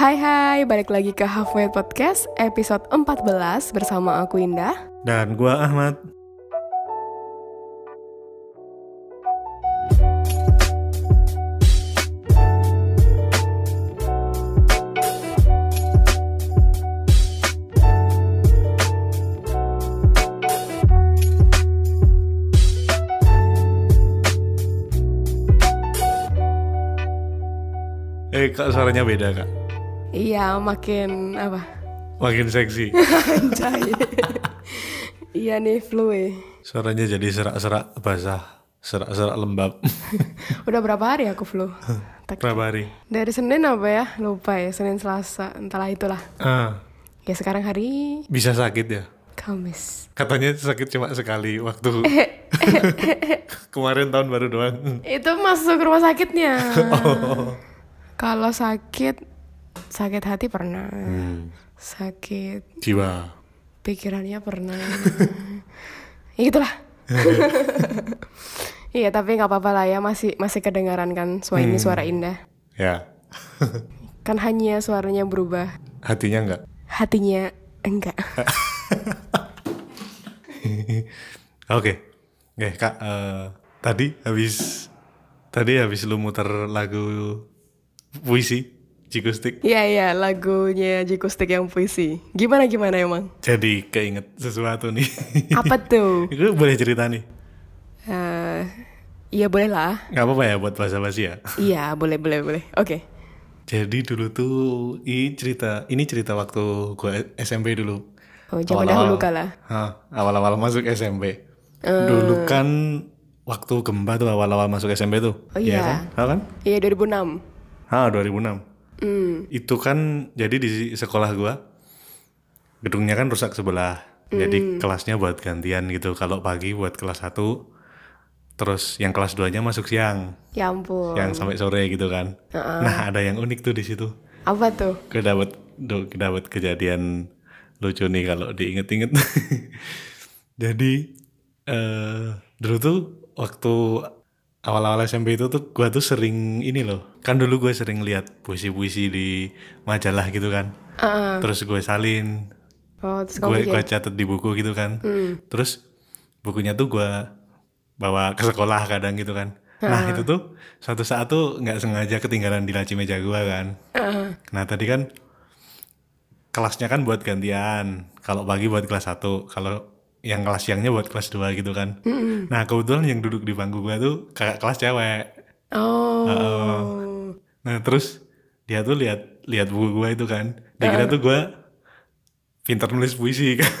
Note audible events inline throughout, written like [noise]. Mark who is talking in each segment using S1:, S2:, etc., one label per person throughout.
S1: Hai hai, balik lagi ke Halfway Podcast episode 14 bersama aku Indah
S2: Dan gua Ahmad. Eh, kak suaranya beda kak.
S1: Iya, makin apa?
S2: Makin seksi. [laughs]
S1: Anjay Iya nih, flu eh.
S2: Suaranya jadi serak-serak basah, serak-serak lembab. [laughs]
S1: Udah berapa hari aku flu? [laughs]
S2: Berapa hari?
S1: Dari Senin apa ya? Lupa ya, Senin Selasa, entahlah itulah
S2: Ah,
S1: Ya sekarang hari
S2: bisa sakit ya?
S1: Kamis
S2: Katanya sakit cuma sekali waktu kemarin tahun baru doang.
S1: Itu masuk rumah sakitnya
S2: Oh.
S1: Kalau sakit, sakit hati pernah
S2: Hmm.
S1: Sakit
S2: Jiwa.
S1: pikirannya pernah ya gitulah [laughs] iya tapi nggak apa-apa lah ya masih masih kedengaran kan suara ini suara indah
S2: Ya. [laughs]
S1: kan hanya suaranya berubah
S2: Hatinya enggak?
S1: hatinya enggak [laughs]
S2: Oke. Oke, Kak. eh, tadi habis tadi habis lu muter lagu puisi Jikustik.
S1: iya iya lagunya Jikustik yang puisi gimana gimana emang
S2: Jadi keinget sesuatu nih.
S1: apa tuh [laughs]
S2: Itu boleh cerita nih.
S1: Eh, iya boleh lah
S2: Gak apa-apa ya buat bahasa basi ya. [laughs]
S1: iya boleh boleh boleh oke
S2: Jadi dulu tuh ini cerita ini cerita waktu gue SMP dulu.
S1: oh zaman dahulu kala
S2: awal-awal masuk SMP. Dulu kan waktu gempa tuh awal-awal masuk SMP tuh.
S1: Oh iya.
S2: kan? Tahu kan?
S1: iya 2006
S2: Ah, 2006.
S1: Hmm
S2: Itu kan jadi di sekolah gua gedungnya kan rusak sebelah. Jadi kelasnya buat gantian gitu. Kalau pagi buat kelas 1 terus yang kelas 2-nya masuk siang,
S1: ya ampun
S2: yang sampai sore gitu kan. Nah, ada yang unik tuh di situ.
S1: apa tuh
S2: do- dapet kejadian lucu nih kalau diinget-inget. [laughs] Jadi eh dulu tuh waktu awal-awal SMP itu tuh gua tuh sering ini loh. Kan dulu gue sering lihat puisi-puisi di majalah gitu kan.
S1: Ah,
S2: Terus gue salin,
S1: oh
S2: gue gue catat di buku gitu kan. Terus bukunya tuh gue bawa ke sekolah kadang gitu kan. Nah itu tuh suatu saat tuh nggak sengaja ketinggalan di laci meja gue kan.
S1: Ah,
S2: Nah tadi kan kelasnya kan buat gantian. Kalau pagi buat kelas 1, kalau yang kelas siangnya buat kelas 2 gitu kan. Nah kebetulan yang duduk di bangku gue tuh kakak kelas cewek.
S1: oh
S2: Nah terus dia tuh lihat lihat buku gue itu kan. Dia kira tuh gue pinter nulis puisi kan. [laughs]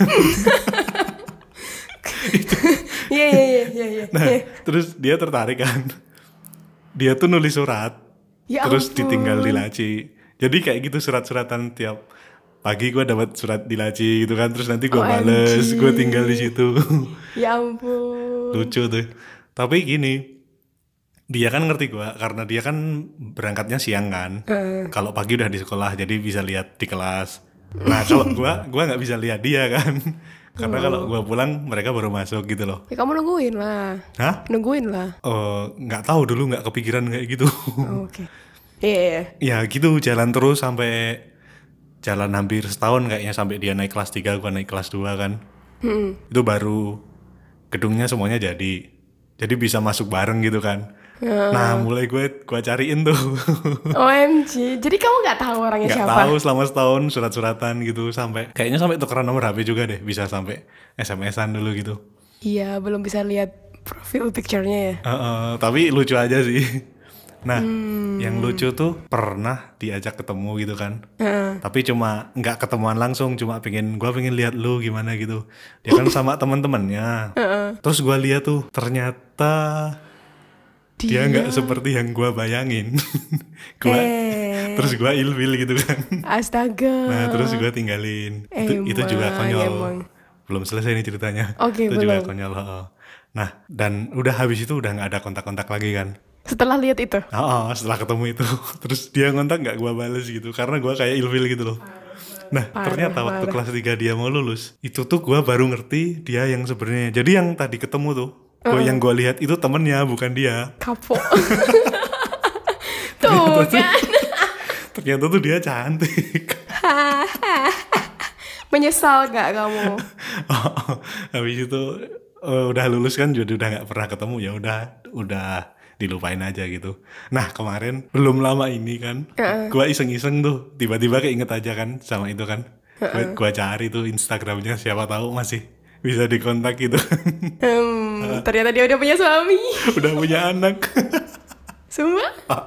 S1: Iya iya iya iya iya.
S2: Nah terus dia tertarik kan. Dia tuh nulis surat.
S1: Ya
S2: terus
S1: ampun.
S2: ditinggal di laci. Jadi kayak gitu surat-suratan tiap pagi gue dapat surat di laci gitu kan. Terus nanti gue
S1: OMG.
S2: bales, gue tinggal di situ. [laughs]
S1: Ya ampun.
S2: Lucu tuh. Tapi gini, dia kan ngerti gue karena dia kan berangkatnya siang kan. Kalau pagi udah di sekolah jadi bisa lihat di kelas. Nah kalau [laughs] gue, gue nggak bisa lihat dia kan. Karena kalau gue pulang mereka baru masuk gitu loh.
S1: Ya kamu nungguin lah.
S2: Hah?
S1: Nungguin lah.
S2: Oh, nggak tahu dulu nggak kepikiran kayak gitu.
S1: Oh, Oke. Iya iya.
S2: ya gitu jalan terus sampai jalan hampir setahun kayaknya sampai dia naik kelas 3 gua naik kelas 2 kan.
S1: Hmm.
S2: Itu baru gedungnya semuanya jadi. Jadi bisa masuk bareng gitu kan. Nah, mulai gue gua cariin tuh. [laughs]
S1: OMG. Jadi kamu nggak tahu orangnya
S2: nggak
S1: siapa?
S2: tahu selama setahun surat-suratan gitu sampai kayaknya sampai tukeran nomor HP juga deh, bisa sampai SMS-an dulu gitu.
S1: Iya belum bisa lihat profil picture-nya ya.
S2: Eh, eh, tapi lucu aja sih. [laughs] Nah,
S1: Hmm.
S2: yang lucu tuh pernah diajak ketemu gitu kan.
S1: Heeh.
S2: Tapi cuma nggak ketemuan langsung, cuma pengen gua pengen lihat lu gimana gitu. Dia kan sama teman-temannya. Terus gua lihat tuh ternyata dia nggak seperti yang gua bayangin. [laughs] gua
S1: Eh.
S2: terus gua ilfil gitu kan.
S1: Astaga.
S2: Nah, terus gua tinggalin. Itu, itu juga
S1: Emang,
S2: konyol.
S1: emang.
S2: Belum selesai nih ceritanya.
S1: Oke,
S2: itu juga
S1: belum.
S2: konyol. heeh. Nah, dan udah habis itu udah nggak ada kontak-kontak lagi kan.
S1: Setelah lihat itu.
S2: Oh, setelah ketemu itu [laughs] terus dia ngontak nggak gua bales gitu karena gua kayak ilfil gitu loh. Nah, ternyata waktu kelas 3 dia mau lulus, itu tuh gua baru ngerti dia yang sebenarnya. Jadi yang tadi ketemu tuh, gua yang gua lihat itu temennya bukan dia.
S1: Kapok. [laughs] Tuh kan. [laughs]
S2: ternyata tuh dia cantik
S1: Menyesal gak kamu?
S2: Oh, habis itu eh, udah lulus kan jadi udah nggak pernah ketemu ya udah udah dilupain aja gitu. Nah kemarin belum lama ini kan, gua iseng-iseng tuh tiba-tiba keinget aja kan sama itu kan. Gua, gua cari tuh Instagramnya siapa tahu masih bisa dikontak gitu.
S1: Hmm, ternyata dia udah punya suami. [laughs]
S2: udah punya anak.
S1: Semua? [laughs]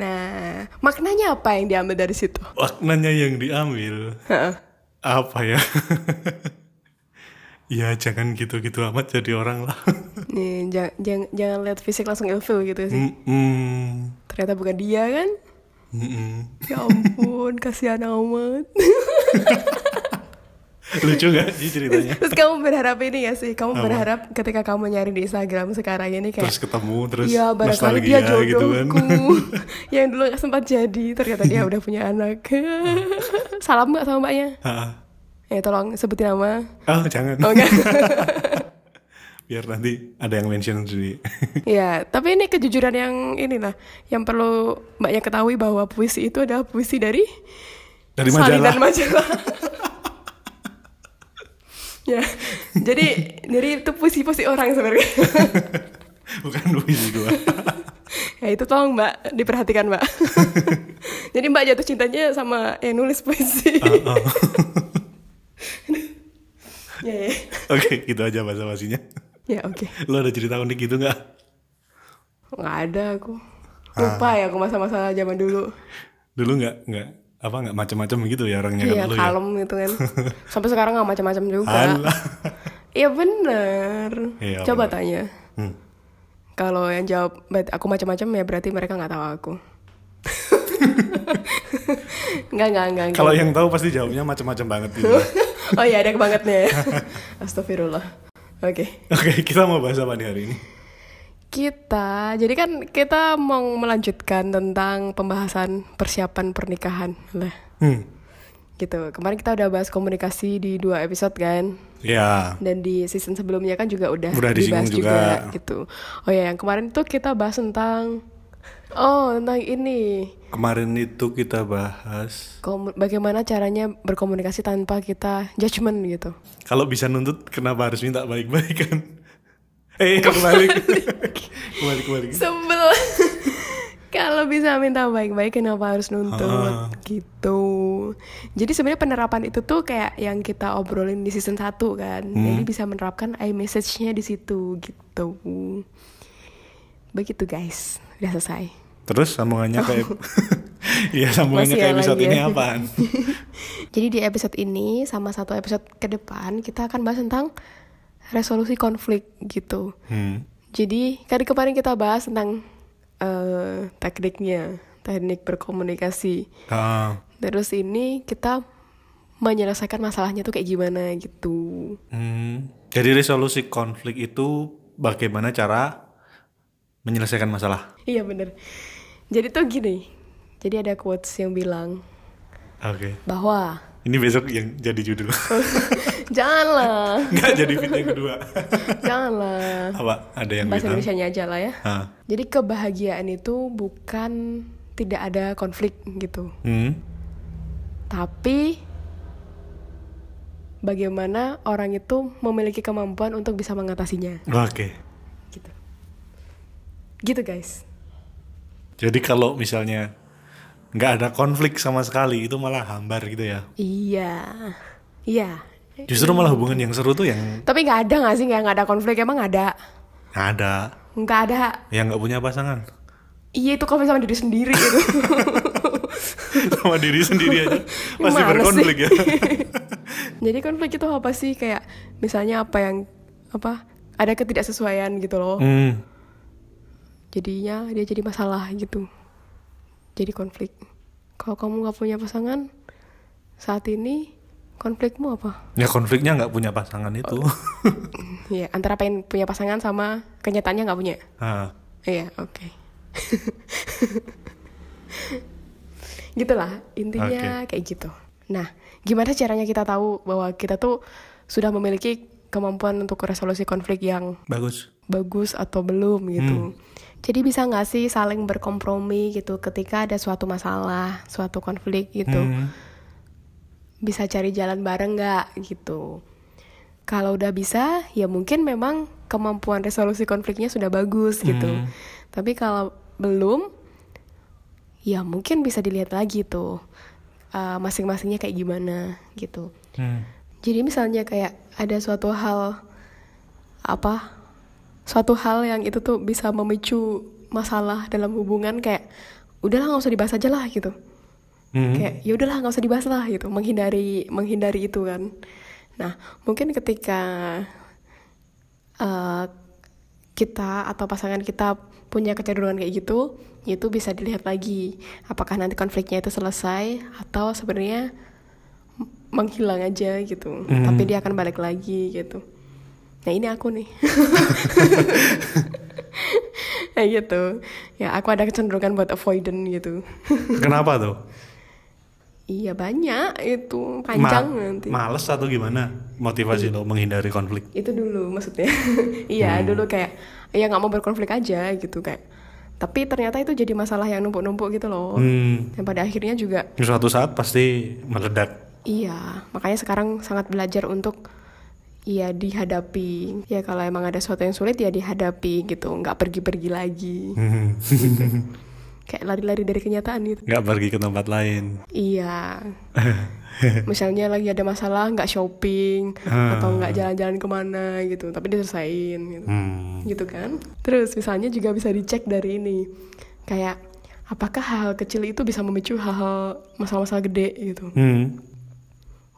S1: nah, maknanya apa yang diambil dari situ?
S2: Maknanya yang diambil
S1: Heeh.
S2: apa ya? [laughs] ya jangan gitu-gitu amat jadi orang lah. [laughs]
S1: Nih, jangan, jangan, jangan lihat fisik langsung ilfil gitu sih.
S2: Mm-mm.
S1: Ternyata bukan dia kan?
S2: Mm-mm.
S1: Ya ampun, [laughs] kasihan amat. [laughs]
S2: Lucu gak sih ceritanya?
S1: Terus kamu berharap ini ya sih? Kamu berharap ketika kamu nyari di Instagram sekarang ini kayak
S2: Terus ketemu terus
S1: Iya barangkali dia
S2: gitu kan.
S1: jodohku Yang dulu sempat jadi Ternyata dia udah punya anak Salam gak sama mbaknya?
S2: Ah,
S1: Ya tolong sebutin nama
S2: Oh jangan.
S1: Oh enggak [laughs]
S2: Biar nanti ada yang mention sendiri. [laughs]
S1: Ya tapi ini kejujuran yang ini lah Yang perlu mbaknya ketahui bahwa puisi itu adalah puisi dari
S2: Dari
S1: Salinan
S2: majalah.
S1: majalah Ya Jadi Jadi itu puisi-puisi orang sebenarnya [laughs]
S2: Bukan puisi gua.
S1: Ya itu tolong mbak diperhatikan mbak. Jadi mbak jatuh cintanya sama yang nulis puisi.
S2: Oh, oh. [laughs]
S1: ya ya.
S2: Oke, gitu aja bahasa basinya.
S1: Ya oke.
S2: Lo ada cerita unik gitu nggak?
S1: Nggak ada aku. Lupa ya aku masa-masa zaman dulu.
S2: Dulu nggak nggak apa nggak macam-macam gitu ya orangnya
S1: Iya
S2: kan ya.
S1: kalem gitu kan. [laughs] Sampai sekarang nggak macam-macam juga. Iya bener.
S2: Iya,
S1: Coba
S2: bener.
S1: tanya.
S2: Hmm.
S1: Kalau yang jawab "Bet- aku macam-macam ya berarti mereka nggak tahu aku. [laughs] Enggak, enggak. enggak.
S2: Kalau yang tahu pasti jawabnya macam-macam banget gitu.
S1: Oh iya ada bangetnya [laughs] ya. Astagfirullah. Oke.
S2: Oke, kita mau bahas apa nih hari ini?
S1: Kita, jadi kan kita mau melanjutkan tentang pembahasan persiapan pernikahan lah.
S2: Hmm.
S1: Gitu. Kemarin kita udah bahas komunikasi di dua episode kan.
S2: Ya,
S1: Dan di season sebelumnya kan juga udah,
S2: Udah
S1: dibahas
S2: juga.
S1: gitu. Oh ya, yang kemarin tuh kita bahas tentang Oh, tentang ini.
S2: kemarin itu kita bahas
S1: Komu- bagaimana caranya berkomunikasi tanpa kita judgement gitu.
S2: kalau bisa nuntut kenapa harus minta baik-baik kan? [laughs] Eh, kembali. [laughs] kembali kembali.
S1: Sebel. [laughs] Kalau bisa minta baik-baik kenapa harus nuntut
S2: Ah.
S1: gitu. Jadi sebenarnya penerapan itu tuh kayak yang kita obrolin di season 1 kan.
S2: Hmm.
S1: Jadi bisa menerapkan iMessage-nya di situ gitu. Begitu guys. Udah selesai.
S2: Terus sambungannya ke [laughs] Iya, sambungannya
S1: Masih yang
S2: episode
S1: lagi
S2: ini
S1: ya.
S2: apaan? [laughs]
S1: Jadi di episode ini sama satu episode ke depan kita akan bahas tentang resolusi konflik gitu.
S2: Hmm.
S1: Jadi kan kemarin kita bahas tentang eh, tekniknya, teknik berkomunikasi.
S2: Ah,
S1: Terus ini kita menyelesaikan masalahnya tuh kayak gimana gitu.
S2: hmm. Jadi resolusi konflik itu bagaimana cara menyelesaikan masalah?
S1: Iya bener. Jadi tuh gini. Jadi ada quotes yang bilang
S2: Oke.
S1: bahwa
S2: Ini besok yang jadi judul. [laughs]
S1: janganlah,
S2: Nggak jadi fit yang kedua. [laughs]
S1: janganlah.
S2: Apa? Ada yang
S1: Bahasa
S2: bilang?
S1: Indonesia aja lah ya.
S2: Ah.
S1: Jadi kebahagiaan itu bukan tidak ada konflik gitu.
S2: Hmm.
S1: Tapi bagaimana orang itu memiliki kemampuan untuk bisa mengatasinya
S2: Oke.
S1: gitu. Gitu guys.
S2: Jadi kalau misalnya nggak ada konflik sama sekali itu malah hambar gitu ya.
S1: Iya. Iya.
S2: Justru malah hubungan yang seru tuh yang
S1: Tapi nggak ada nggak sih nggak nggak ada konflik emang ada?
S2: nggak ada,
S1: Nggak ada.
S2: yang nggak punya pasangan.
S1: Iya itu konflik sama diri sendiri gitu. [laughs]
S2: sama diri sendiri aja pasti berkonflik
S1: sih?
S2: ya. [laughs]
S1: Jadi konflik itu apa sih kayak misalnya apa yang apa ada ketidaksesuaian gitu loh.
S2: Hmm.
S1: Jadinya dia jadi masalah gitu. Jadi konflik. Kalau kamu nggak punya pasangan saat ini konflikmu apa?
S2: Ya konfliknya nggak punya pasangan itu. [laughs]
S1: Ya antara pengen punya pasangan sama kenyataannya nggak punya.
S2: Ah,
S1: Iya oke. [laughs] Gitulah intinya kayak gitu. Nah gimana caranya kita tahu bahwa kita tuh sudah memiliki kemampuan untuk resolusi konflik yang
S2: bagus.
S1: bagus atau belum gitu. Jadi bisa nggak sih saling berkompromi gitu ketika ada suatu masalah, suatu konflik gitu.
S2: Hmm.
S1: Bisa cari jalan bareng nggak gitu. Kalau udah bisa, ya mungkin memang kemampuan resolusi konfliknya sudah bagus gitu.
S2: Hmm.
S1: Tapi kalau belum, ya mungkin bisa dilihat lagi tuh uh, masing-masingnya kayak gimana gitu.
S2: Hmm.
S1: Jadi misalnya kayak ada suatu hal apa suatu hal yang itu tuh bisa memicu masalah dalam hubungan kayak udahlah nggak usah dibahas aja lah gitu.
S2: Hmm.
S1: kayak ya udahlah nggak usah dibahas lah gitu. Menghindari menghindari itu kan. Nah mungkin ketika uh, kita atau pasangan kita punya kecenderungan kayak gitu itu bisa dilihat lagi. Apakah nanti konfliknya itu selesai atau sebenarnya menghilang aja gitu.
S2: Hmm.
S1: tapi dia akan balik lagi gitu nah ini aku nih. [laughs] Kayak gitu. Ya aku ada kecenderungan buat avoidant gitu.
S2: Kenapa tuh?
S1: iya banyak itu. Panjang
S2: Ma-
S1: nanti.
S2: Males atau gimana motivasi lo menghindari konflik?
S1: itu dulu maksudnya. [laughs] Iya dulu kayak ya nggak mau berkonflik aja gitu kayak. Tapi ternyata itu jadi masalah yang numpuk-numpuk gitu loh.
S2: Hmm.
S1: dan pada akhirnya juga
S2: Suatu saat pasti meledak.
S1: iya makanya sekarang sangat belajar untuk ya dihadapi ya kalau emang ada sesuatu yang sulit ya dihadapi gitu nggak pergi-pergi lagi
S2: Hmm. [laughs]
S1: kayak lari-lari dari kenyataan gitu
S2: Nggak pergi ke tempat lain.
S1: iya [laughs] misalnya lagi ada masalah nggak shopping
S2: Ah.
S1: atau nggak jalan-jalan ke mana gitu tapi diselesain gitu
S2: Hmm.
S1: gitu kan terus misalnya juga bisa dicek dari ini kayak apakah hal kecil itu bisa memicu hal-hal masalah-masalah gede gitu
S2: Hmm.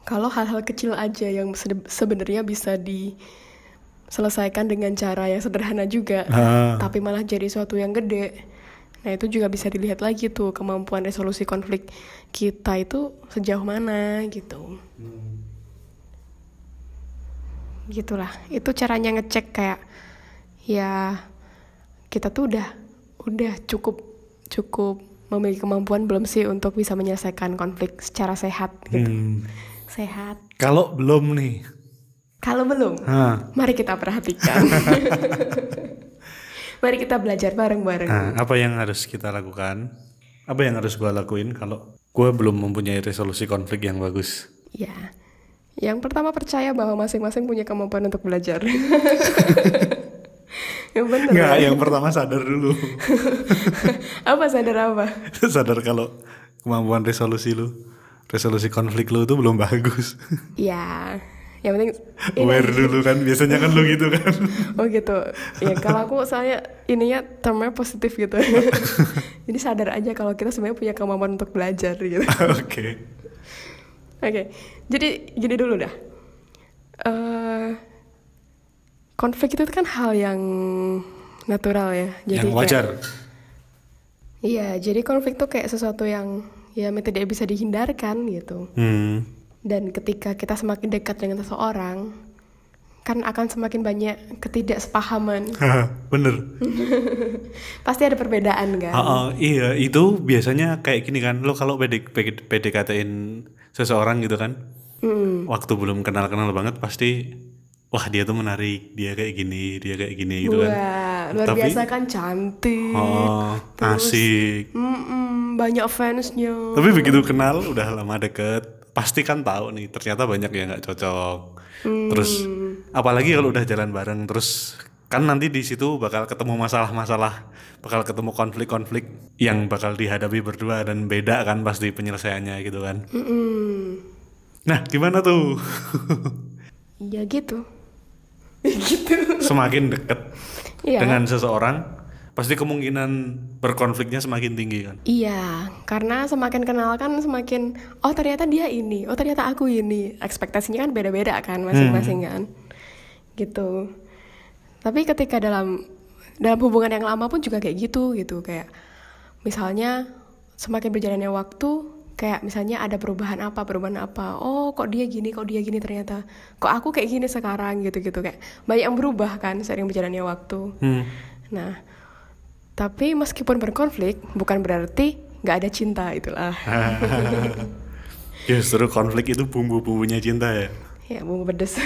S1: Kalau hal-hal kecil aja yang se- sebenarnya bisa diselesaikan dengan cara yang sederhana juga
S2: Ah.
S1: tapi malah jadi suatu yang gede nah itu juga bisa dilihat lagi tuh kemampuan resolusi konflik kita itu sejauh mana gitu gitulah itu caranya ngecek kayak ya kita tuh udah udah cukup cukup memiliki kemampuan belum sih untuk bisa menyelesaikan konflik secara sehat gitu
S2: Hmm.
S1: Sehat
S2: Kalau belum nih,
S1: kalau belum
S2: ah.
S1: mari kita perhatikan [laughs] mari kita belajar bareng-bareng
S2: Nah, apa yang harus kita lakukan? Apa yang harus gua lakuin kalau gua belum mempunyai resolusi konflik yang bagus?
S1: Ya, yang pertama percaya bahwa masing-masing punya kemampuan untuk belajar. [laughs] yang bener.
S2: Nggak,
S1: ya?
S2: yang pertama sadar dulu. [laughs]
S1: apa sadar apa?
S2: sadar kalau kemampuan resolusi lu, resolusi konflik lu itu belum bagus. [laughs]
S1: ya, yang penting.
S2: Aware dulu kan, biasanya kan lu gitu kan. [laughs]
S1: Oh gitu. Ya kalau aku saya ininya termnya positif gitu. [laughs] Jadi sadar aja kalau kita sebenarnya punya kemampuan untuk belajar gitu.
S2: Oke.
S1: Oke, jadi gini dulu dah. Eh, konflik itu kan hal yang natural ya. Jadi
S2: Yang wajar.
S1: Iya, jadi konflik tuh kayak sesuatu yang ya tidak bisa dihindarkan gitu.
S2: Hmm.
S1: Dan ketika kita semakin dekat dengan seseorang, kan akan semakin banyak ketidaksepahaman. [laughs]
S2: Bener. [laughs]
S1: Pasti ada perbedaan kan?
S2: Ah, ah, iya, itu biasanya kayak gini kan. Lo kalau PD, PD, PDKT-in seseorang gitu kan,
S1: Mm.
S2: waktu belum kenal-kenal banget pasti, wah dia tuh menarik, dia kayak gini, dia kayak gini gitu kan.
S1: Wah, luar
S2: Tapi-
S1: biasa kan cantik.
S2: Oh, asik.
S1: Mm-mm, banyak fansnya.
S2: Tapi begitu kenal, udah lama deket, pasti kan tahu nih, ternyata banyak yang nggak cocok. Terus, apalagi kalau udah jalan bareng, terus kan nanti di situ bakal ketemu masalah-masalah, bakal ketemu konflik-konflik yang bakal dihadapi berdua dan beda kan pasti penyelesaiannya gitu kan.
S1: Mm-mm.
S2: Nah, gimana tuh?
S1: Ya gitu. [laughs] gitu.
S2: Semakin deket
S1: Iya.
S2: dengan seseorang, pasti kemungkinan berkonfliknya semakin tinggi kan.
S1: Iya, karena semakin kenal kan semakin oh ternyata dia ini, oh ternyata aku ini. Ekspektasinya kan beda-beda kan masing-masing kan. Gitu. Tapi ketika dalam dalam hubungan yang lama pun juga kayak gitu gitu kayak misalnya semakin berjalannya waktu kayak misalnya ada perubahan apa perubahan apa oh kok dia gini kok dia gini ternyata kok aku kayak gini sekarang gitu gitu kayak banyak yang berubah kan sering berjalannya waktu
S2: Hmm.
S1: Nah, tapi meskipun berkonflik, bukan berarti nggak ada cinta itulah. [laughs]
S2: Justru konflik itu bumbu-bumbunya cinta ya.
S1: ya, bumbu pedes. [laughs]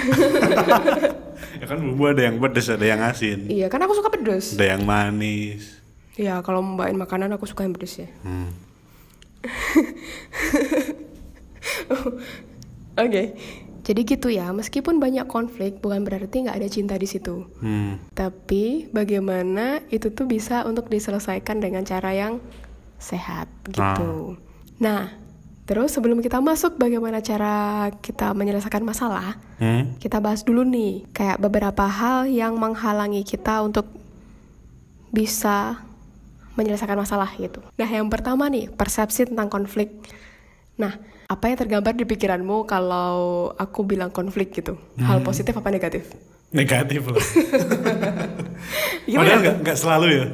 S2: Ya kan bumbu ada yang pedas, ada yang asin.
S1: iya, kan aku suka pedes.
S2: Ada yang manis.
S1: Ya kalau mau bawain makanan aku suka yang pedes ya.
S2: Hmm. [laughs]
S1: Oke. Jadi gitu ya, meskipun banyak konflik bukan berarti nggak ada cinta di situ.
S2: Hmm.
S1: Tapi bagaimana itu tuh bisa untuk diselesaikan dengan cara yang sehat gitu. Nah, terus sebelum kita masuk bagaimana cara kita menyelesaikan masalah,
S2: Hmm.
S1: kita bahas dulu nih kayak beberapa hal yang menghalangi kita untuk bisa menyelesaikan masalah gitu. Nah, yang pertama nih, persepsi tentang konflik. Nah, apa yang tergambar di pikiranmu kalau aku bilang konflik gitu? Hal positif apa negatif?
S2: Negatif loh. [laughs] Padahal nggak nggak selalu ya.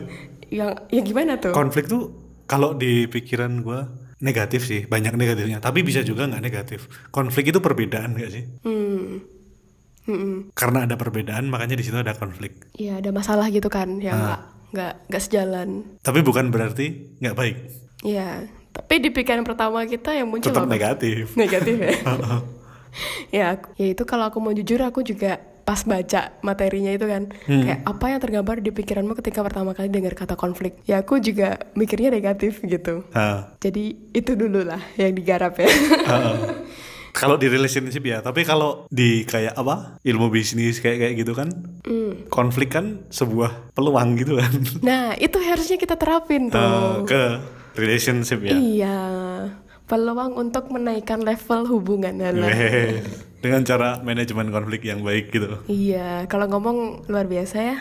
S1: Yang ya gimana tuh?
S2: Konflik tuh kalau di pikiran gua negatif sih, banyak negatifnya. Tapi bisa juga nggak negatif. Konflik itu perbedaan nggak sih?
S1: Hmm. Mm-mm.
S2: Karena ada perbedaan, makanya di situ ada konflik.
S1: Iya, ada masalah gitu kan yang nggak nggak nggak sejalan.
S2: Tapi bukan berarti nggak baik.
S1: Iya, tapi di pikiran pertama kita yang muncul
S2: Tetap
S1: apa?
S2: negatif. [laughs]
S1: Negatif ya. [laughs] [laughs] ya, ya itu kalau aku mau jujur aku juga pas baca materinya itu kan kayak apa yang tergambar di pikiranmu ketika pertama kali dengar kata konflik. Ya aku juga mikirnya negatif gitu.
S2: Nah,
S1: Jadi itu dulu lah yang digarap ya.
S2: Kalau di relationship ya, tapi kalau di kayak apa ilmu bisnis kayak kayak gitu kan,
S1: Hmm.
S2: konflik kan sebuah peluang gitu kan [laughs]
S1: Nah, itu harusnya kita terapin tuh.
S2: Eh, ke relationship ya.
S1: Iya, peluang untuk menaikkan level hubungan.
S2: Weh, Dengan cara manajemen konflik yang baik gitu.
S1: Iya, kalau ngomong luar biasa ya.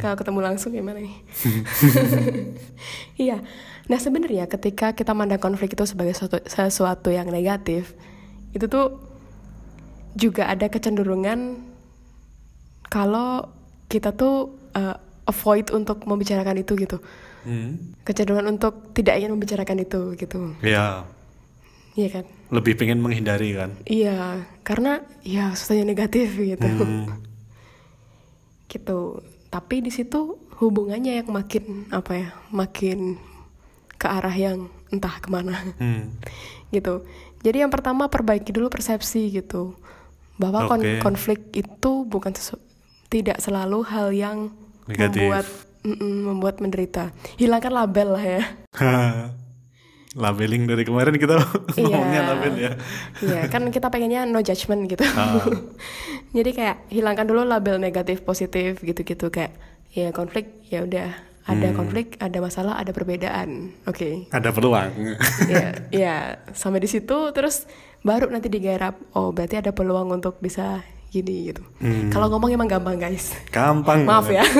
S1: Kalau ketemu langsung gimana nih? [laughs] [laughs] iya. Nah, sebenarnya ketika kita mandang konflik itu sebagai sesuatu, sesuatu yang negatif, itu tuh juga ada kecenderungan kalau kita tuh uh, avoid untuk membicarakan itu gitu.
S2: Hmm.
S1: Kecenderungan untuk tidak ingin membicarakan itu gitu.
S2: Ya,
S1: Iya kan?
S2: lebih pengen menghindari kan.
S1: Iya, karena ya yang negatif gitu.
S2: Hmm. [laughs]
S1: gitu tapi di situ hubungannya yang makin apa ya makin ke arah yang entah ke mana
S2: Hmm. [laughs]
S1: gitu jadi yang pertama perbaiki dulu persepsi gitu bahwa kon-
S2: Oke.
S1: konflik itu bukan sesu- tidak selalu hal yang
S2: Negatif.
S1: membuat mm-mm, membuat menderita hilangkan label lah ya [laughs]
S2: Labeling dari kemarin kita [laughs] ngomongnya label ya.
S1: Iya, kan kita pengennya no judgment gitu.
S2: Ah. [laughs]
S1: Jadi kayak hilangkan dulu label negatif positif gitu-gitu kayak ya konflik ya udah ada
S2: Hmm.
S1: konflik, ada masalah, ada perbedaan. Oke.
S2: Ada peluang.
S1: ya, ya sampai di situ terus baru nanti digarap. Oh, berarti ada peluang untuk bisa gini gitu.
S2: Hmm.
S1: Kalau ngomong emang gampang, guys.
S2: Gampang. [laughs]
S1: Maaf ya. [laughs]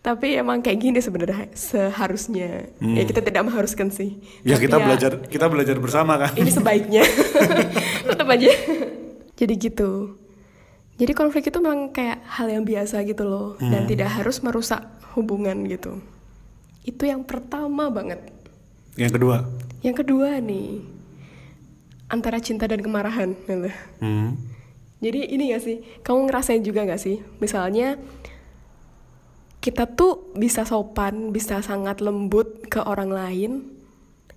S1: Tapi emang kayak gini sebenarnya seharusnya. Ya kita tidak mengharuskan sih.
S2: Hmm. Ya
S1: Tapi
S2: kita belajar kita belajar bersama kan.
S1: ini sebaiknya [laughs] tetap aja jadi gitu jadi konflik itu memang kayak hal yang biasa gitu loh dan
S2: Hmm.
S1: tidak harus merusak hubungan gitu itu yang pertama banget
S2: Yang kedua.
S1: yang kedua nih antara cinta dan kemarahan gitu.
S2: Hmm.
S1: jadi ini gak sih kamu ngerasain juga gak sih misalnya kita tuh bisa sopan bisa sangat lembut ke orang lain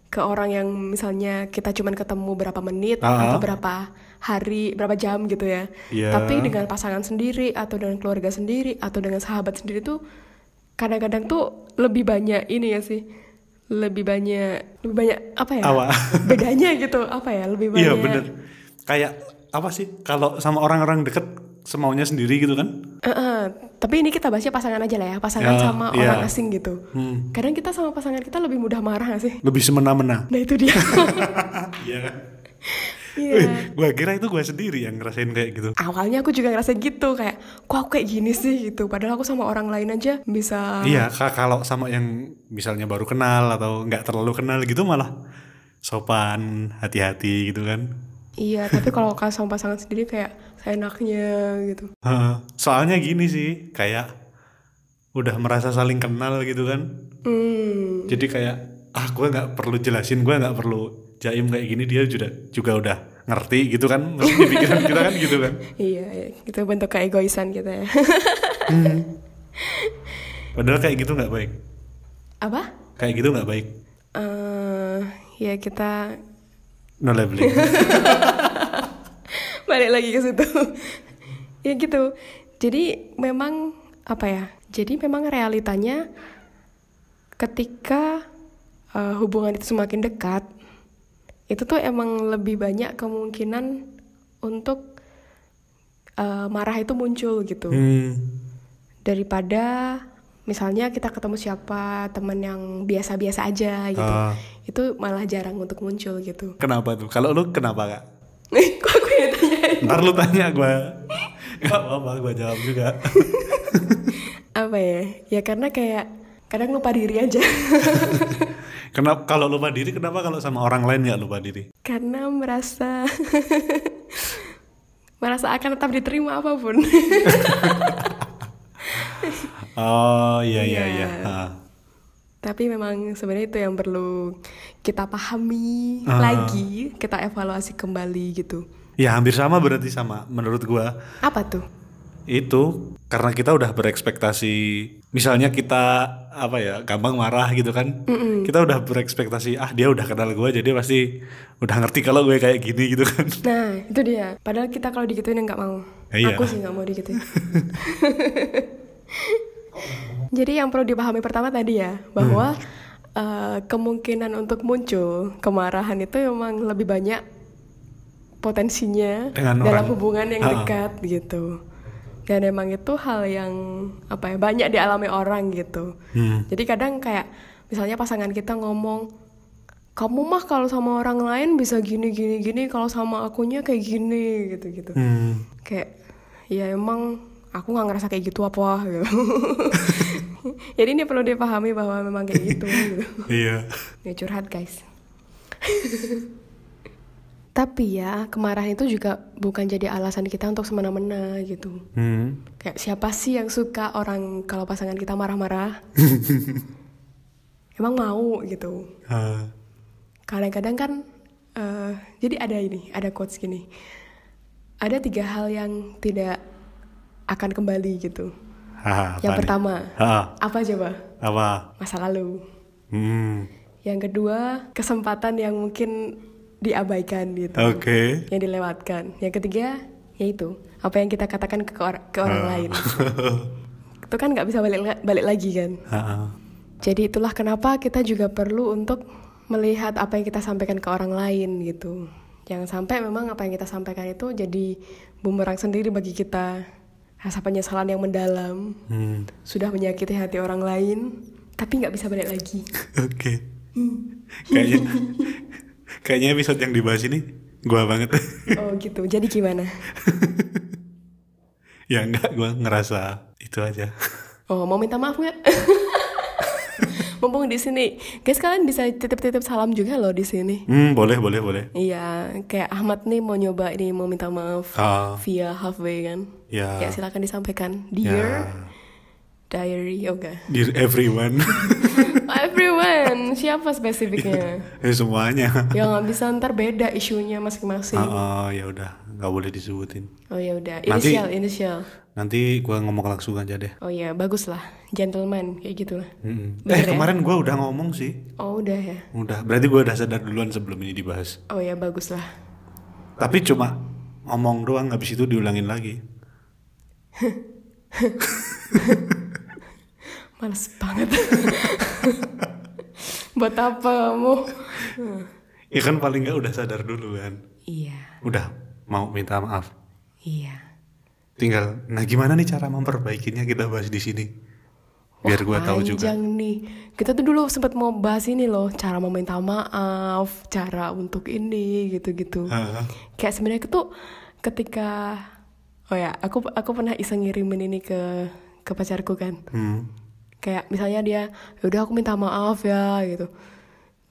S1: ke orang yang misalnya kita cuman ketemu berapa menit
S2: Ah.
S1: atau berapa hari berapa jam gitu ya
S2: Iya.
S1: tapi dengan pasangan sendiri atau dengan keluarga sendiri atau dengan sahabat sendiri tuh kadang-kadang tuh lebih banyak ini ya sih lebih banyak lebih banyak apa ya
S2: Apa? [laughs]
S1: bedanya gitu apa ya lebih banyak
S2: Iya bener. Kayak apa sih kalau sama orang-orang deket semaunya sendiri gitu kan?
S1: Eh, eh, tapi ini kita bahasnya pasangan aja lah ya, pasangan
S2: Ya,
S1: sama
S2: iya.
S1: orang asing gitu.
S2: Hmm.
S1: Kadang kita sama pasangan kita lebih mudah marah gak sih?
S2: Lebih semena-mena.
S1: Nah itu dia. [laughs]
S2: Iya Wih, gua kira itu gua sendiri yang ngerasain kayak gitu.
S1: Awalnya aku juga ngerasa gitu kayak, kok aku kayak gini sih gitu. Padahal aku sama orang lain aja bisa.
S2: Iya, ka- kalau sama yang misalnya baru kenal atau nggak terlalu kenal gitu malah sopan, hati-hati gitu kan.
S1: Iya, tapi kalau [laughs] sama pasangan sendiri kayak seenaknya gitu.
S2: Soalnya gini sih, kayak udah merasa saling kenal gitu kan.
S1: Hmm.
S2: Jadi kayak ah gue nggak perlu jelasin, gue nggak perlu jaim kayak gini dia juga juga udah ngerti gitu kan. Mesti di pikiran kita kan gitu kan. [laughs]
S1: Iya, iya, itu bentuk keegoisan kita ya. [laughs]
S2: Padahal kayak gitu nggak baik.
S1: Apa?
S2: Kayak gitu nggak baik.
S1: eh ya kita
S2: No labeling. [laughs]
S1: balik lagi ke situ ya gitu jadi memang apa ya? Jadi memang realitanya ketika uh, hubungan itu semakin dekat, itu tuh emang lebih banyak kemungkinan untuk uh, marah itu muncul gitu.
S2: Hmm.
S1: Daripada misalnya kita ketemu siapa teman yang biasa-biasa aja gitu.
S2: Ah.
S1: Itu malah jarang untuk muncul gitu.
S2: Kenapa tuh? Kalau lu kenapa kak? [laughs]
S1: Kok aku yang tanyain?
S2: Ntar lu tanya gue. Gak apa-apa, gue jawab juga. [laughs]
S1: Apa ya? Ya karena kayak kadang lupa diri aja. [laughs]
S2: Kenapa kalau lupa diri? Kenapa kalau sama orang lain nggak lupa diri?
S1: karena merasa [laughs] merasa akan tetap diterima apa pun. [laughs]
S2: Oh iya iya
S1: Iya.
S2: Ah.
S1: Tapi memang sebenarnya itu yang perlu kita pahami
S2: Ah.
S1: lagi, kita evaluasi kembali gitu.
S2: Ya hampir sama berarti sama menurut gua.
S1: Apa tuh?
S2: Itu karena kita udah berekspektasi misalnya kita apa ya gampang marah gitu kan. Kita udah berekspektasi ah dia udah kenal gua jadi pasti udah ngerti kalau gue kayak gini gitu kan.
S1: Nah, itu dia. Padahal kita kalau digituin nggak mau.
S2: Iya.
S1: Aku sih nggak mau digituin. [laughs] Jadi yang perlu dipahami pertama tadi ya, bahwa eh, kemungkinan untuk muncul kemarahan itu memang lebih banyak potensinya
S2: Dengan
S1: dalam
S2: orang.
S1: hubungan yang dekat gitu. Dan emang itu hal yang apa ya banyak dialami orang gitu.
S2: Hmm.
S1: Jadi kadang kayak misalnya pasangan kita ngomong, kamu mah kalau sama orang lain bisa gini gini gini, kalau sama akunya kayak gini gitu gitu.
S2: Hmm.
S1: Kayak ya emang aku nggak ngerasa kayak gitu apa gitu. [laughs] Jadi ini perlu dipahami bahwa memang kayak gitu. gitu. [laughs]
S2: Iya.
S1: Ya curhat guys. [laughs] Tapi ya kemarahan itu juga bukan jadi alasan kita untuk semena-mena gitu.
S2: Hmm.
S1: Kayak siapa sih yang suka orang kalau pasangan kita marah-marah? [laughs] Emang mau gitu.
S2: Ah.
S1: Kadang-kadang kan, eh, jadi ada ini, ada quotes gini. Ada tiga hal yang tidak akan kembali gitu.
S2: Ah, apa
S1: yang pertama,
S2: Ah,
S1: apa coba?
S2: apa?
S1: Masa lalu.
S2: Hmm.
S1: Yang kedua, kesempatan yang mungkin diabaikan gitu.
S2: Oke.
S1: Yang dilewatkan. Yang ketiga, yaitu apa yang kita katakan ke, or- ke orang lain. [laughs] Itu kan nggak bisa balik balik lagi kan.
S2: Ah,
S1: Jadi itulah kenapa kita juga perlu untuk melihat apa yang kita sampaikan ke orang lain gitu. Jangan sampai memang apa yang kita sampaikan itu jadi bumerang sendiri bagi kita. Rasa penyesalan yang mendalam,
S2: Hmm.
S1: sudah menyakiti hati orang lain, tapi nggak bisa balik lagi. [laughs]
S2: Oke. Kayaknya [laughs] kayaknya episode yang dibahas ini gua banget.
S1: Oh gitu, jadi gimana? [laughs]
S2: ya enggak gua ngerasa itu aja.
S1: Oh mau minta maaf nggak? [laughs] Mumpung di sini, guys kalian bisa titip-titip salam juga loh di sini.
S2: Hmm, boleh boleh boleh.
S1: Iya, kayak Ahmad nih mau nyoba ini mau minta maaf
S2: Ah,
S1: via halfway kan.
S2: ya.
S1: Ya silakan disampaikan. Dear diary, oke.
S2: Dear everyone. [laughs] [laughs]
S1: Everyone, siapa spesifiknya?
S2: eh semuanya.
S1: ya nggak bisa ntar beda isunya masing-masing.
S2: Ah, ah, ya udah, nggak boleh disebutin.
S1: Oh ya udah,
S2: Nanti-
S1: inisial, inisial.
S2: Nanti gua ngomong langsung aja deh.
S1: Oh ya, bagus lah, gentleman kayak gitulah.
S2: Mm-mm.
S1: Bener
S2: Eh
S1: ya?
S2: kemarin gua udah ngomong sih.
S1: Oh udah ya.
S2: Udah, berarti gua udah sadar duluan sebelum ini dibahas.
S1: Oh ya bagus lah.
S2: Tapi cuma ngomong doang, habis itu diulangin lagi. [laughs]
S1: Males banget. [laughs] Buat apa kamu?
S2: Ya kan paling nggak udah sadar dulu kan.
S1: Iya,
S2: Udah mau minta maaf.
S1: iya.
S2: Tinggal, nah gimana nih cara memperbaikinya kita bahas di sini. Biar gua tahu juga.
S1: panjang nih. Kita tuh dulu sempat mau bahas ini loh, cara meminta maaf, cara untuk ini gitu-gitu.
S2: Ah,
S1: Kayak sebenarnya tuh ketika oh ya, aku aku pernah iseng ngirimin ini ke ke pacarku kan.
S2: hmm.
S1: Kayak misalnya dia, "Yaudah aku minta maaf ya" gitu.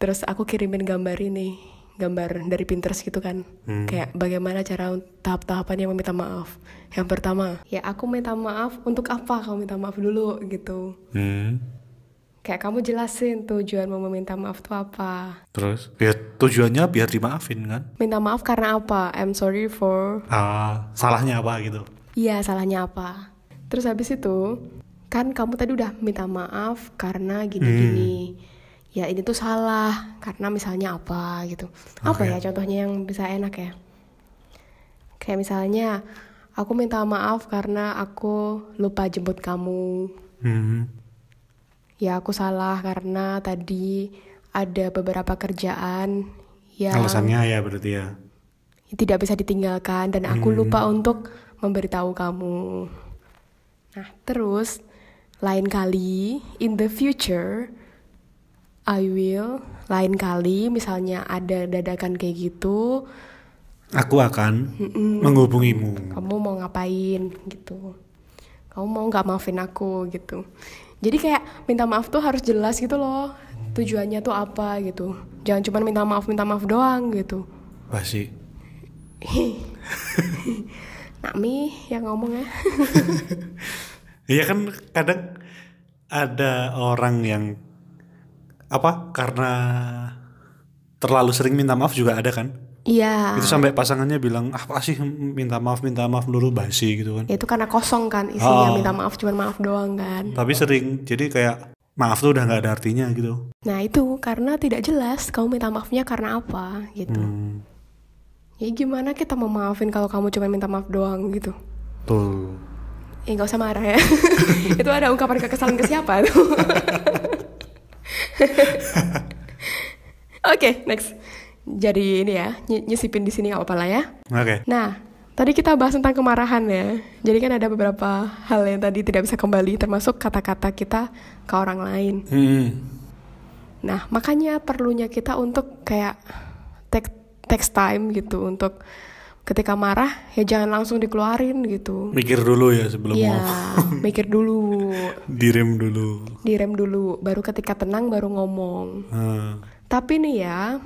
S1: Terus aku kirimin gambar ini, gambar dari Pinterest gitu kan.
S2: Hmm.
S1: Kayak bagaimana cara tahap-tahapannya meminta maaf. Yang pertama, ya aku minta maaf untuk apa kamu minta maaf dulu gitu.
S2: Hmm.
S1: Kayak kamu jelasin tujuan mau meminta maaf tuh apa.
S2: Terus, ya tujuannya biar dimaafin kan?
S1: Minta maaf karena apa? I'm sorry for
S2: Ah, salahnya apa gitu?
S1: Iya, salahnya apa? Terus habis itu, kan kamu tadi udah minta maaf karena gini-gini. Ya ini tuh salah karena misalnya apa gitu. Apa
S2: Oke.
S1: ya contohnya yang bisa enak ya? Kayak misalnya aku minta maaf karena aku lupa jemput kamu.
S2: Hmm.
S1: Ya aku salah karena tadi ada beberapa kerjaan yang
S2: Alasannya ya berarti ya.
S1: tidak bisa ditinggalkan dan aku lupa untuk memberitahu kamu. Nah, terus lain kali in the future I will lain kali misalnya ada dadakan kayak gitu,
S2: Aku akan menghubungimu.
S1: kamu mau ngapain gitu. Kamu mau nggak maafin aku gitu. Jadi kayak minta maaf tuh harus jelas gitu loh. Tujuannya tuh apa gitu. Jangan cuma minta maaf minta maaf doang gitu.
S2: Basi. [laughs]
S1: Nakmi yang ngomong ya. [laughs]
S2: Iya kan kadang ada orang yang apa karena terlalu sering minta maaf juga ada kan?
S1: Iya.
S2: Itu sampai pasangannya bilang ah apa sih minta maaf minta maaf dulu basi gitu kan.
S1: Ya itu karena kosong kan isinya
S2: Oh.
S1: minta maaf cuma maaf doang kan.
S2: Tapi sering jadi kayak maaf tuh udah nggak ada artinya gitu.
S1: Nah itu karena tidak jelas kamu minta maafnya karena apa gitu.
S2: Hmm.
S1: Ya gimana kita mau maafin kalau kamu cuma minta maaf doang gitu.
S2: Tuh.
S1: Ya nggak usah marah ya. [laughs] itu ada ungkapan kekesalan ke siapa tuh. [laughs] Oke next. Jadi ini ya ny- nyisipin di sini nggak apa-apa lah ya.
S2: Oke.
S1: Nah, tadi kita bahas tentang kemarahan ya. Jadi kan ada beberapa hal yang tadi tidak bisa kembali, termasuk kata-kata kita ke orang lain.
S2: Hmm.
S1: Nah, makanya perlunya kita untuk kayak take, takes time gitu untuk ketika marah ya jangan langsung dikeluarin gitu.
S2: Mikir dulu ya sebelum
S1: Iya,
S2: mau [laughs]
S1: mikir dulu,
S2: direm dulu.
S1: direm dulu, baru ketika tenang baru ngomong.
S2: Hmm.
S1: Tapi nih ya,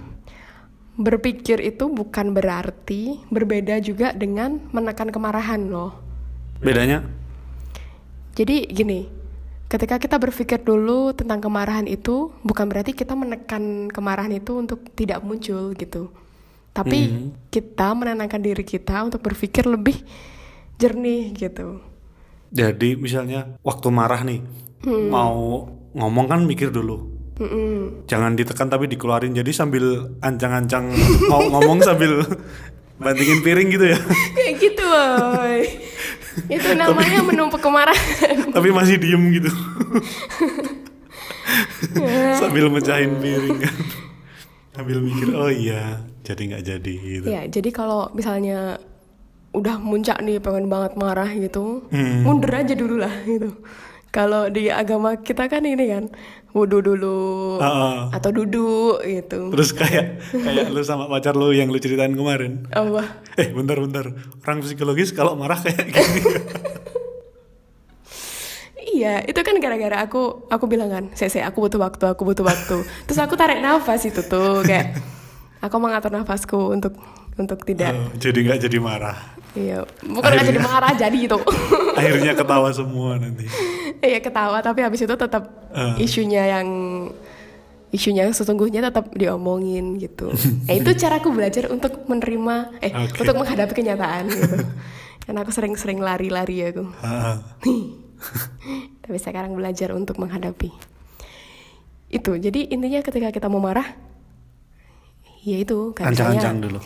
S1: berpikir itu bukan berarti berbeda juga dengan menekan kemarahan loh.
S2: Bedanya?
S1: Jadi gini, ketika kita berpikir dulu tentang kemarahan itu, bukan berarti kita menekan kemarahan itu untuk tidak muncul gitu. Tapi kita menenangkan diri kita untuk berpikir lebih jernih gitu.
S2: Jadi misalnya waktu marah nih mau ngomong kan mikir dulu.
S1: Mm-mm.
S2: Jangan ditekan tapi dikeluarin. Jadi sambil ancang-ancang [laughs] mau ngomong sambil [laughs] bantingin piring gitu ya.
S1: Kayak [laughs] gitu, boy. itu namanya menumpuk kemarahan.
S2: tapi masih diem gitu. sambil mecahin piring kan. Sambil mikir oh iya jadi nggak jadi gitu.
S1: ya, jadi kalau misalnya udah muncak nih pengen banget marah gitu,
S2: Hmm.
S1: mundur aja dulu lah gitu. Kalau di agama kita kan ini kan wudhu dulu
S2: Heeh.
S1: atau duduk gitu.
S2: Terus kayak kayak lu sama pacar lu yang lu ceritain kemarin.
S1: Apa?
S2: Eh bentar-bentar Orang psikologis kalau marah kayak gini [laughs]
S1: Iya, itu kan gara-gara aku aku bilang kan, "Sese, aku butuh waktu, aku butuh waktu." [laughs] Terus aku tarik nafas itu tuh kayak aku mengatur nafasku untuk untuk tidak
S2: Oh, Jadi nggak jadi marah
S1: iya, bukan nggak jadi marah jadi gitu. [laughs]
S2: Akhirnya ketawa semua nanti
S1: Iya ketawa tapi habis itu tetap
S2: Eh.
S1: isunya yang isunya yang sesungguhnya tetap diomongin gitu. nah, [laughs] itu caraku belajar untuk menerima eh
S2: Oke.
S1: untuk menghadapi kenyataan gitu. Karena aku sering-sering lari-lari aku.
S2: Heeh. [laughs]
S1: Tapi sekarang belajar untuk menghadapi. Itu, jadi intinya ketika kita mau marah, ya itu
S2: Ancang-ancang dulu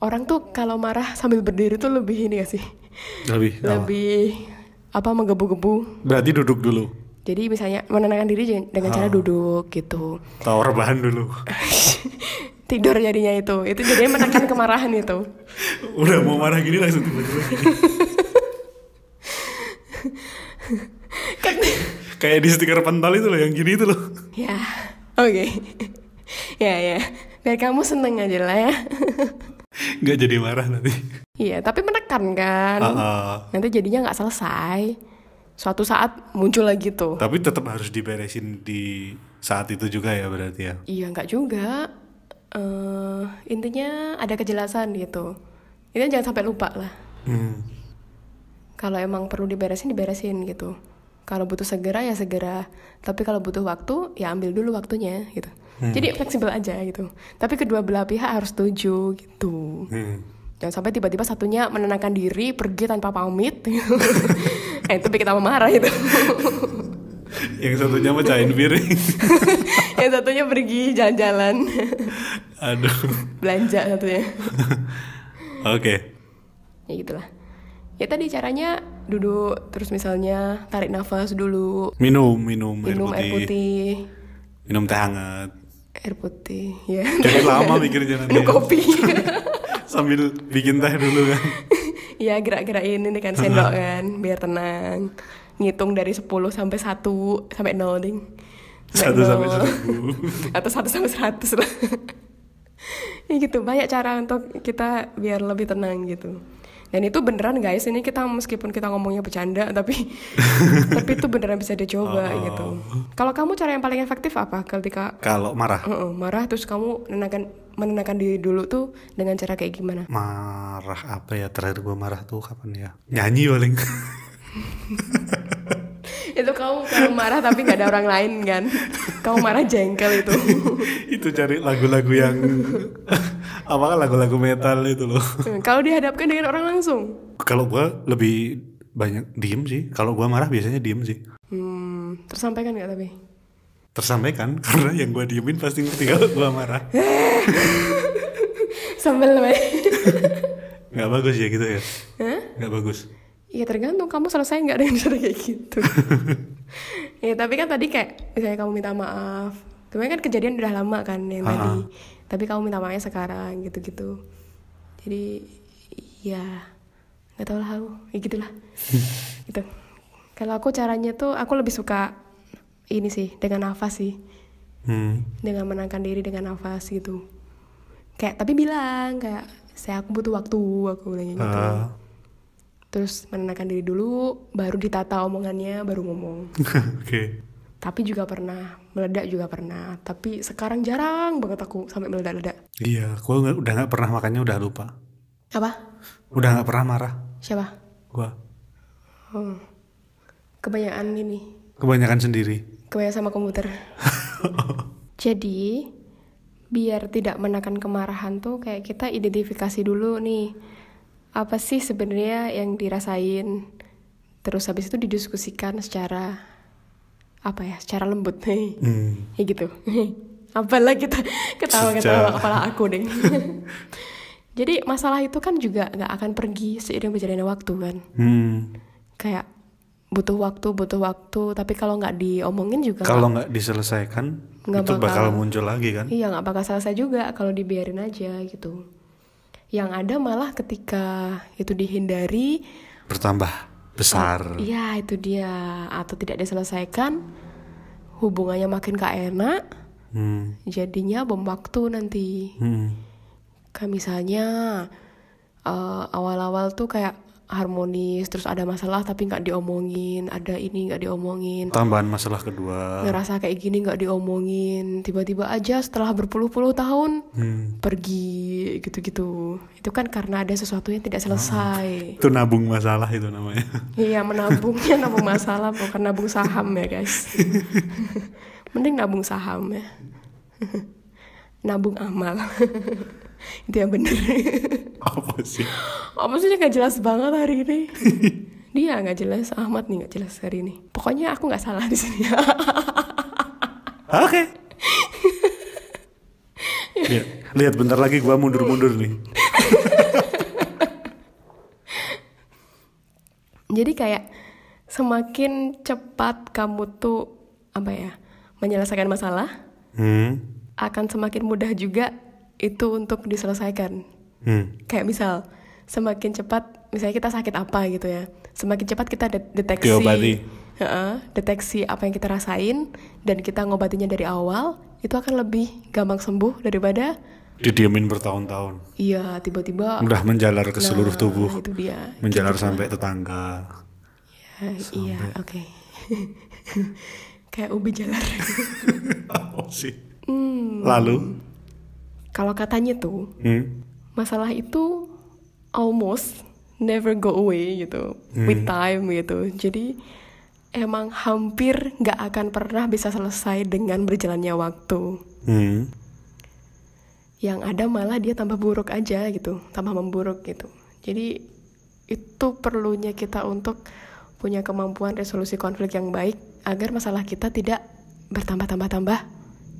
S1: orang tuh kalau marah sambil berdiri tuh lebih ini gak sih?
S2: Lebih apa? [laughs]
S1: Lebih apa menggebu-gebu.
S2: Berarti duduk dulu
S1: Jadi misalnya menenangkan diri dengan cara duduk gitu.
S2: Tahu rebahan dulu [laughs]
S1: Tidur jadinya itu. Itu jadinya menekan kemarahan itu.
S2: Udah mau marah gini langsung tiba-tiba [laughs] Kayak di stiker pentol itu loh Yang gini itu loh
S1: ya, oke. ya ya, biar kamu seneng aja lah ya.
S2: Nggak jadi marah nanti
S1: Iya, tapi menekan kan.
S2: Heeh.
S1: Nanti jadinya nggak selesai. Suatu saat muncul lagi tuh.
S2: Tapi tetap harus diberesin di saat itu juga ya berarti ya
S1: Iya nggak juga. eh intinya ada kejelasan gitu. Ini jangan sampai lupa lah.
S2: hmm.
S1: Kalau emang perlu diberesin diberesin gitu. Kalau butuh segera ya segera. Tapi kalau butuh waktu ya ambil dulu waktunya gitu. Jadi fleksibel aja gitu. Tapi kedua belah pihak harus setuju gitu.
S2: Hmm.
S1: Jangan sampai tiba-tiba satunya menenangkan diri pergi tanpa pamit. nah, [laughs] itu bikin tambah marah itu. [laughs]
S2: Yang satunya mecahin piring [laughs]
S1: Yang satunya pergi jalan-jalan.
S2: Aduh
S1: Belanja satunya.
S2: Oke
S1: ya gitulah ya tadi caranya duduk terus misalnya tarik nafas dulu
S2: Minum, minum,
S1: minum
S2: air
S1: air
S2: putih.
S1: putih
S2: Minum teh hangat.
S1: air putih ya
S2: Jadi lama mikirnya nanti.
S1: minum kopi [laughs]
S2: Sambil bikin teh dulu kan. [laughs]
S1: ya gerak-gerakin ini kan sendok kan biar tenang ngitung dari 10 sampai 1 sampai 0 ding
S2: Satu sampai seribu. [laughs]
S1: atau 1 sampai 100 lah ya gitu banyak cara untuk kita biar lebih tenang gitu dan itu beneran guys ini kita meskipun kita ngomongnya bercanda tapi [laughs] tapi itu beneran bisa dicoba
S2: Oh.
S1: gitu kalau kamu cara yang paling efektif apa ketika
S2: Kalau marah,
S1: uh-uh, marah terus kamu menenangkan menenangkan diri dulu tuh dengan cara kayak gimana
S2: marah apa ya terakhir gue marah tuh kapan ya? Nyanyi paling. [laughs]
S1: itu kamu kalau marah tapi nggak ada orang lain kan kamu marah jengkel itu [laughs]
S2: itu cari lagu-lagu yang [laughs] apa kan lagu-lagu metal itu loh.
S1: kalau dihadapkan dengan orang langsung
S2: Kalau gue lebih banyak diem sih. Kalau gue marah biasanya diem sih.
S1: hmm, tersampaikan nggak tapi
S2: Tersampaikan [laughs] karena yang gue diemin pasti ngerti kalau gue marah.
S1: sambal Bay.
S2: Nggak bagus ya gitu ya. Nggak bagus.
S1: Iya tergantung kamu selesai nggak dengan cara kayak gitu. [laughs] ya tapi kan tadi kayak misalnya kamu minta maaf, kemarin kan kejadian udah lama kan yang tadi. Tapi kamu minta maafnya sekarang gitu-gitu. Jadi ya nggak tahu lah aku, ya gitulah. [laughs] gitu. Kalau aku caranya tuh aku lebih suka ini sih dengan nafas sih,
S2: Hmm.
S1: dengan menangkan diri dengan nafas gitu. Kayak tapi bilang kayak saya aku butuh waktu aku bilang gitu
S2: Ah.
S1: Terus menenangkan diri dulu baru ditata omongannya baru ngomong [laughs]
S2: Oke.
S1: tapi juga pernah meledak juga pernah tapi sekarang jarang banget aku sampai meledak-ledak
S2: Iya, nggak- udah nggak pernah makanya udah lupa.
S1: apa
S2: Udah nggak pernah marah.
S1: siapa
S2: Gue
S1: oh. kebanyakan ini
S2: kebanyakan sendiri.
S1: kebanyakan sama komputer [laughs] jadi biar tidak menekan kemarahan tuh kayak kita identifikasi dulu nih apa sih sebenarnya yang dirasain terus habis itu didiskusikan secara apa ya secara lembut nih [laughs]
S2: Hmm.
S1: ya gitu [laughs] apalah kita [laughs] ketawa-ketawa
S2: Secara-
S1: kepala aku deh jadi masalah itu kan juga nggak akan pergi seiring berjalannya waktu kan
S2: Hmm.
S1: kayak butuh waktu butuh waktu tapi kalau nggak diomongin juga
S2: Kalau nggak diselesaikan,
S1: Nggak
S2: itu bakal
S1: bakal.
S2: muncul lagi kan?
S1: iya nggak bakal selesai juga kalau dibiarin aja gitu yang ada malah ketika itu dihindari
S2: Bertambah besar.
S1: iya itu dia atau tidak diselesaikan hubungannya makin gak enak
S2: Hmm.
S1: jadinya bom waktu nanti
S2: Hmm.
S1: kayak misalnya eh, awal-awal tuh kayak harmonis terus ada masalah tapi nggak diomongin ada ini nggak diomongin.
S2: Tambahan masalah kedua.
S1: ngerasa kayak gini nggak diomongin. Tiba-tiba aja setelah berpuluh-puluh tahun
S2: Hmm.
S1: pergi gitu-gitu. Itu kan karena ada sesuatu yang tidak selesai.
S2: Itu nabung masalah itu namanya.
S1: iya menabungnya [laughs] nabung masalah bukan nabung saham ya guys. [laughs] Mending nabung saham ya. [laughs] Nabung amal itu yang bener
S2: Apa sih?
S1: apa sih nggak jelas banget hari ini [laughs] dia nggak jelas Ahmad nih nggak jelas hari ini pokoknya aku nggak salah di sini [laughs]
S2: Oke. lihat, lihat bentar lagi gua mundur-mundur nih. [laughs]
S1: jadi kayak semakin cepat kamu tuh apa ya menyelesaikan masalah
S2: Hmm.
S1: akan semakin mudah juga itu untuk diselesaikan
S2: Hmm.
S1: kayak misal semakin cepat misalnya kita sakit apa gitu ya semakin cepat kita de- deteksi
S2: Diobati.
S1: Heeh, deteksi apa yang kita rasain dan kita ngobatinya dari awal itu akan lebih gampang sembuh daripada
S2: Didiemin bertahun-tahun.
S1: iya tiba-tiba
S2: Udah menjalar ke seluruh
S1: Nah,
S2: tubuh.
S1: itu dia
S2: Menjalar sampai tetangga.
S1: Ya, iya oke [laughs] kayak ubi jalar [laughs]
S2: Apa sih?
S1: Hmm,
S2: Lalu?
S1: Kalau katanya tuh
S2: Hmm.
S1: masalah itu almost never go away gitu with time gitu jadi emang hampir nggak akan pernah bisa selesai dengan berjalannya waktu
S2: Hmm.
S1: yang ada malah dia tambah buruk aja gitu tambah memburuk gitu jadi itu perlunya kita untuk punya kemampuan resolusi konflik yang baik agar masalah kita tidak bertambah-tambah-tambah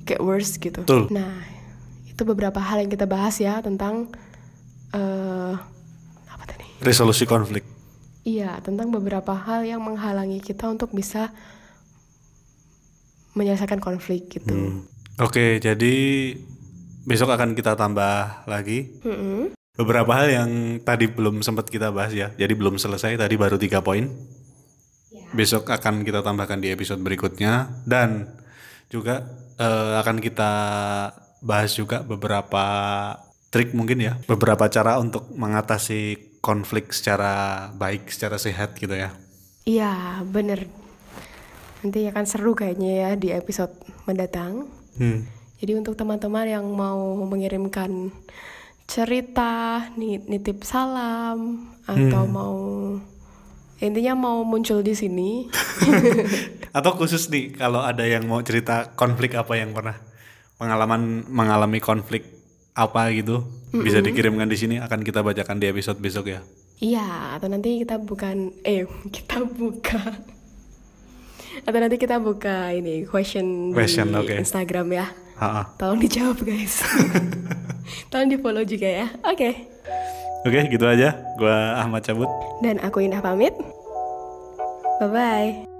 S1: kayak worse gitu
S2: Betul.
S1: nah itu beberapa hal yang kita bahas ya tentang eh apa tadi
S2: Resolusi konflik.
S1: Iya, tentang beberapa hal yang menghalangi kita untuk bisa menyelesaikan konflik gitu.
S2: Hmm. Oke, jadi besok akan kita tambah lagi
S1: Mm-mm.
S2: beberapa hal yang tadi belum sempat kita bahas ya. Jadi belum selesai, tadi baru tiga poin. Besok akan kita tambahkan di episode berikutnya dan juga eh, akan kita bahas juga beberapa trik mungkin ya, beberapa cara untuk mengatasi konflik secara baik, secara sehat gitu ya.
S1: Iya, bener. Nanti akan seru kayaknya ya di episode mendatang.
S2: Hmm.
S1: Jadi untuk teman-teman yang mau mengirimkan cerita, ni- nitip salam, atau mau intinya mau muncul di sini, [laughs]
S2: Atau khusus nih kalau ada yang mau cerita konflik apa yang pernah pengalaman mengalami konflik apa gitu bisa dikirimkan di sini akan kita bacakan di episode besok ya.
S1: iya, atau nanti kita bukan, eh [laughs] kita buka, atau nanti kita buka ini question,
S2: Question,
S1: di
S2: oke.
S1: Instagram ya.
S2: Ha-ha.
S1: Tolong dijawab guys. [laughs] Tolong di follow juga ya. Oke.
S2: Oke gitu aja. Gua Ahmad cabut.
S1: Dan aku Indah pamit. Bye bye.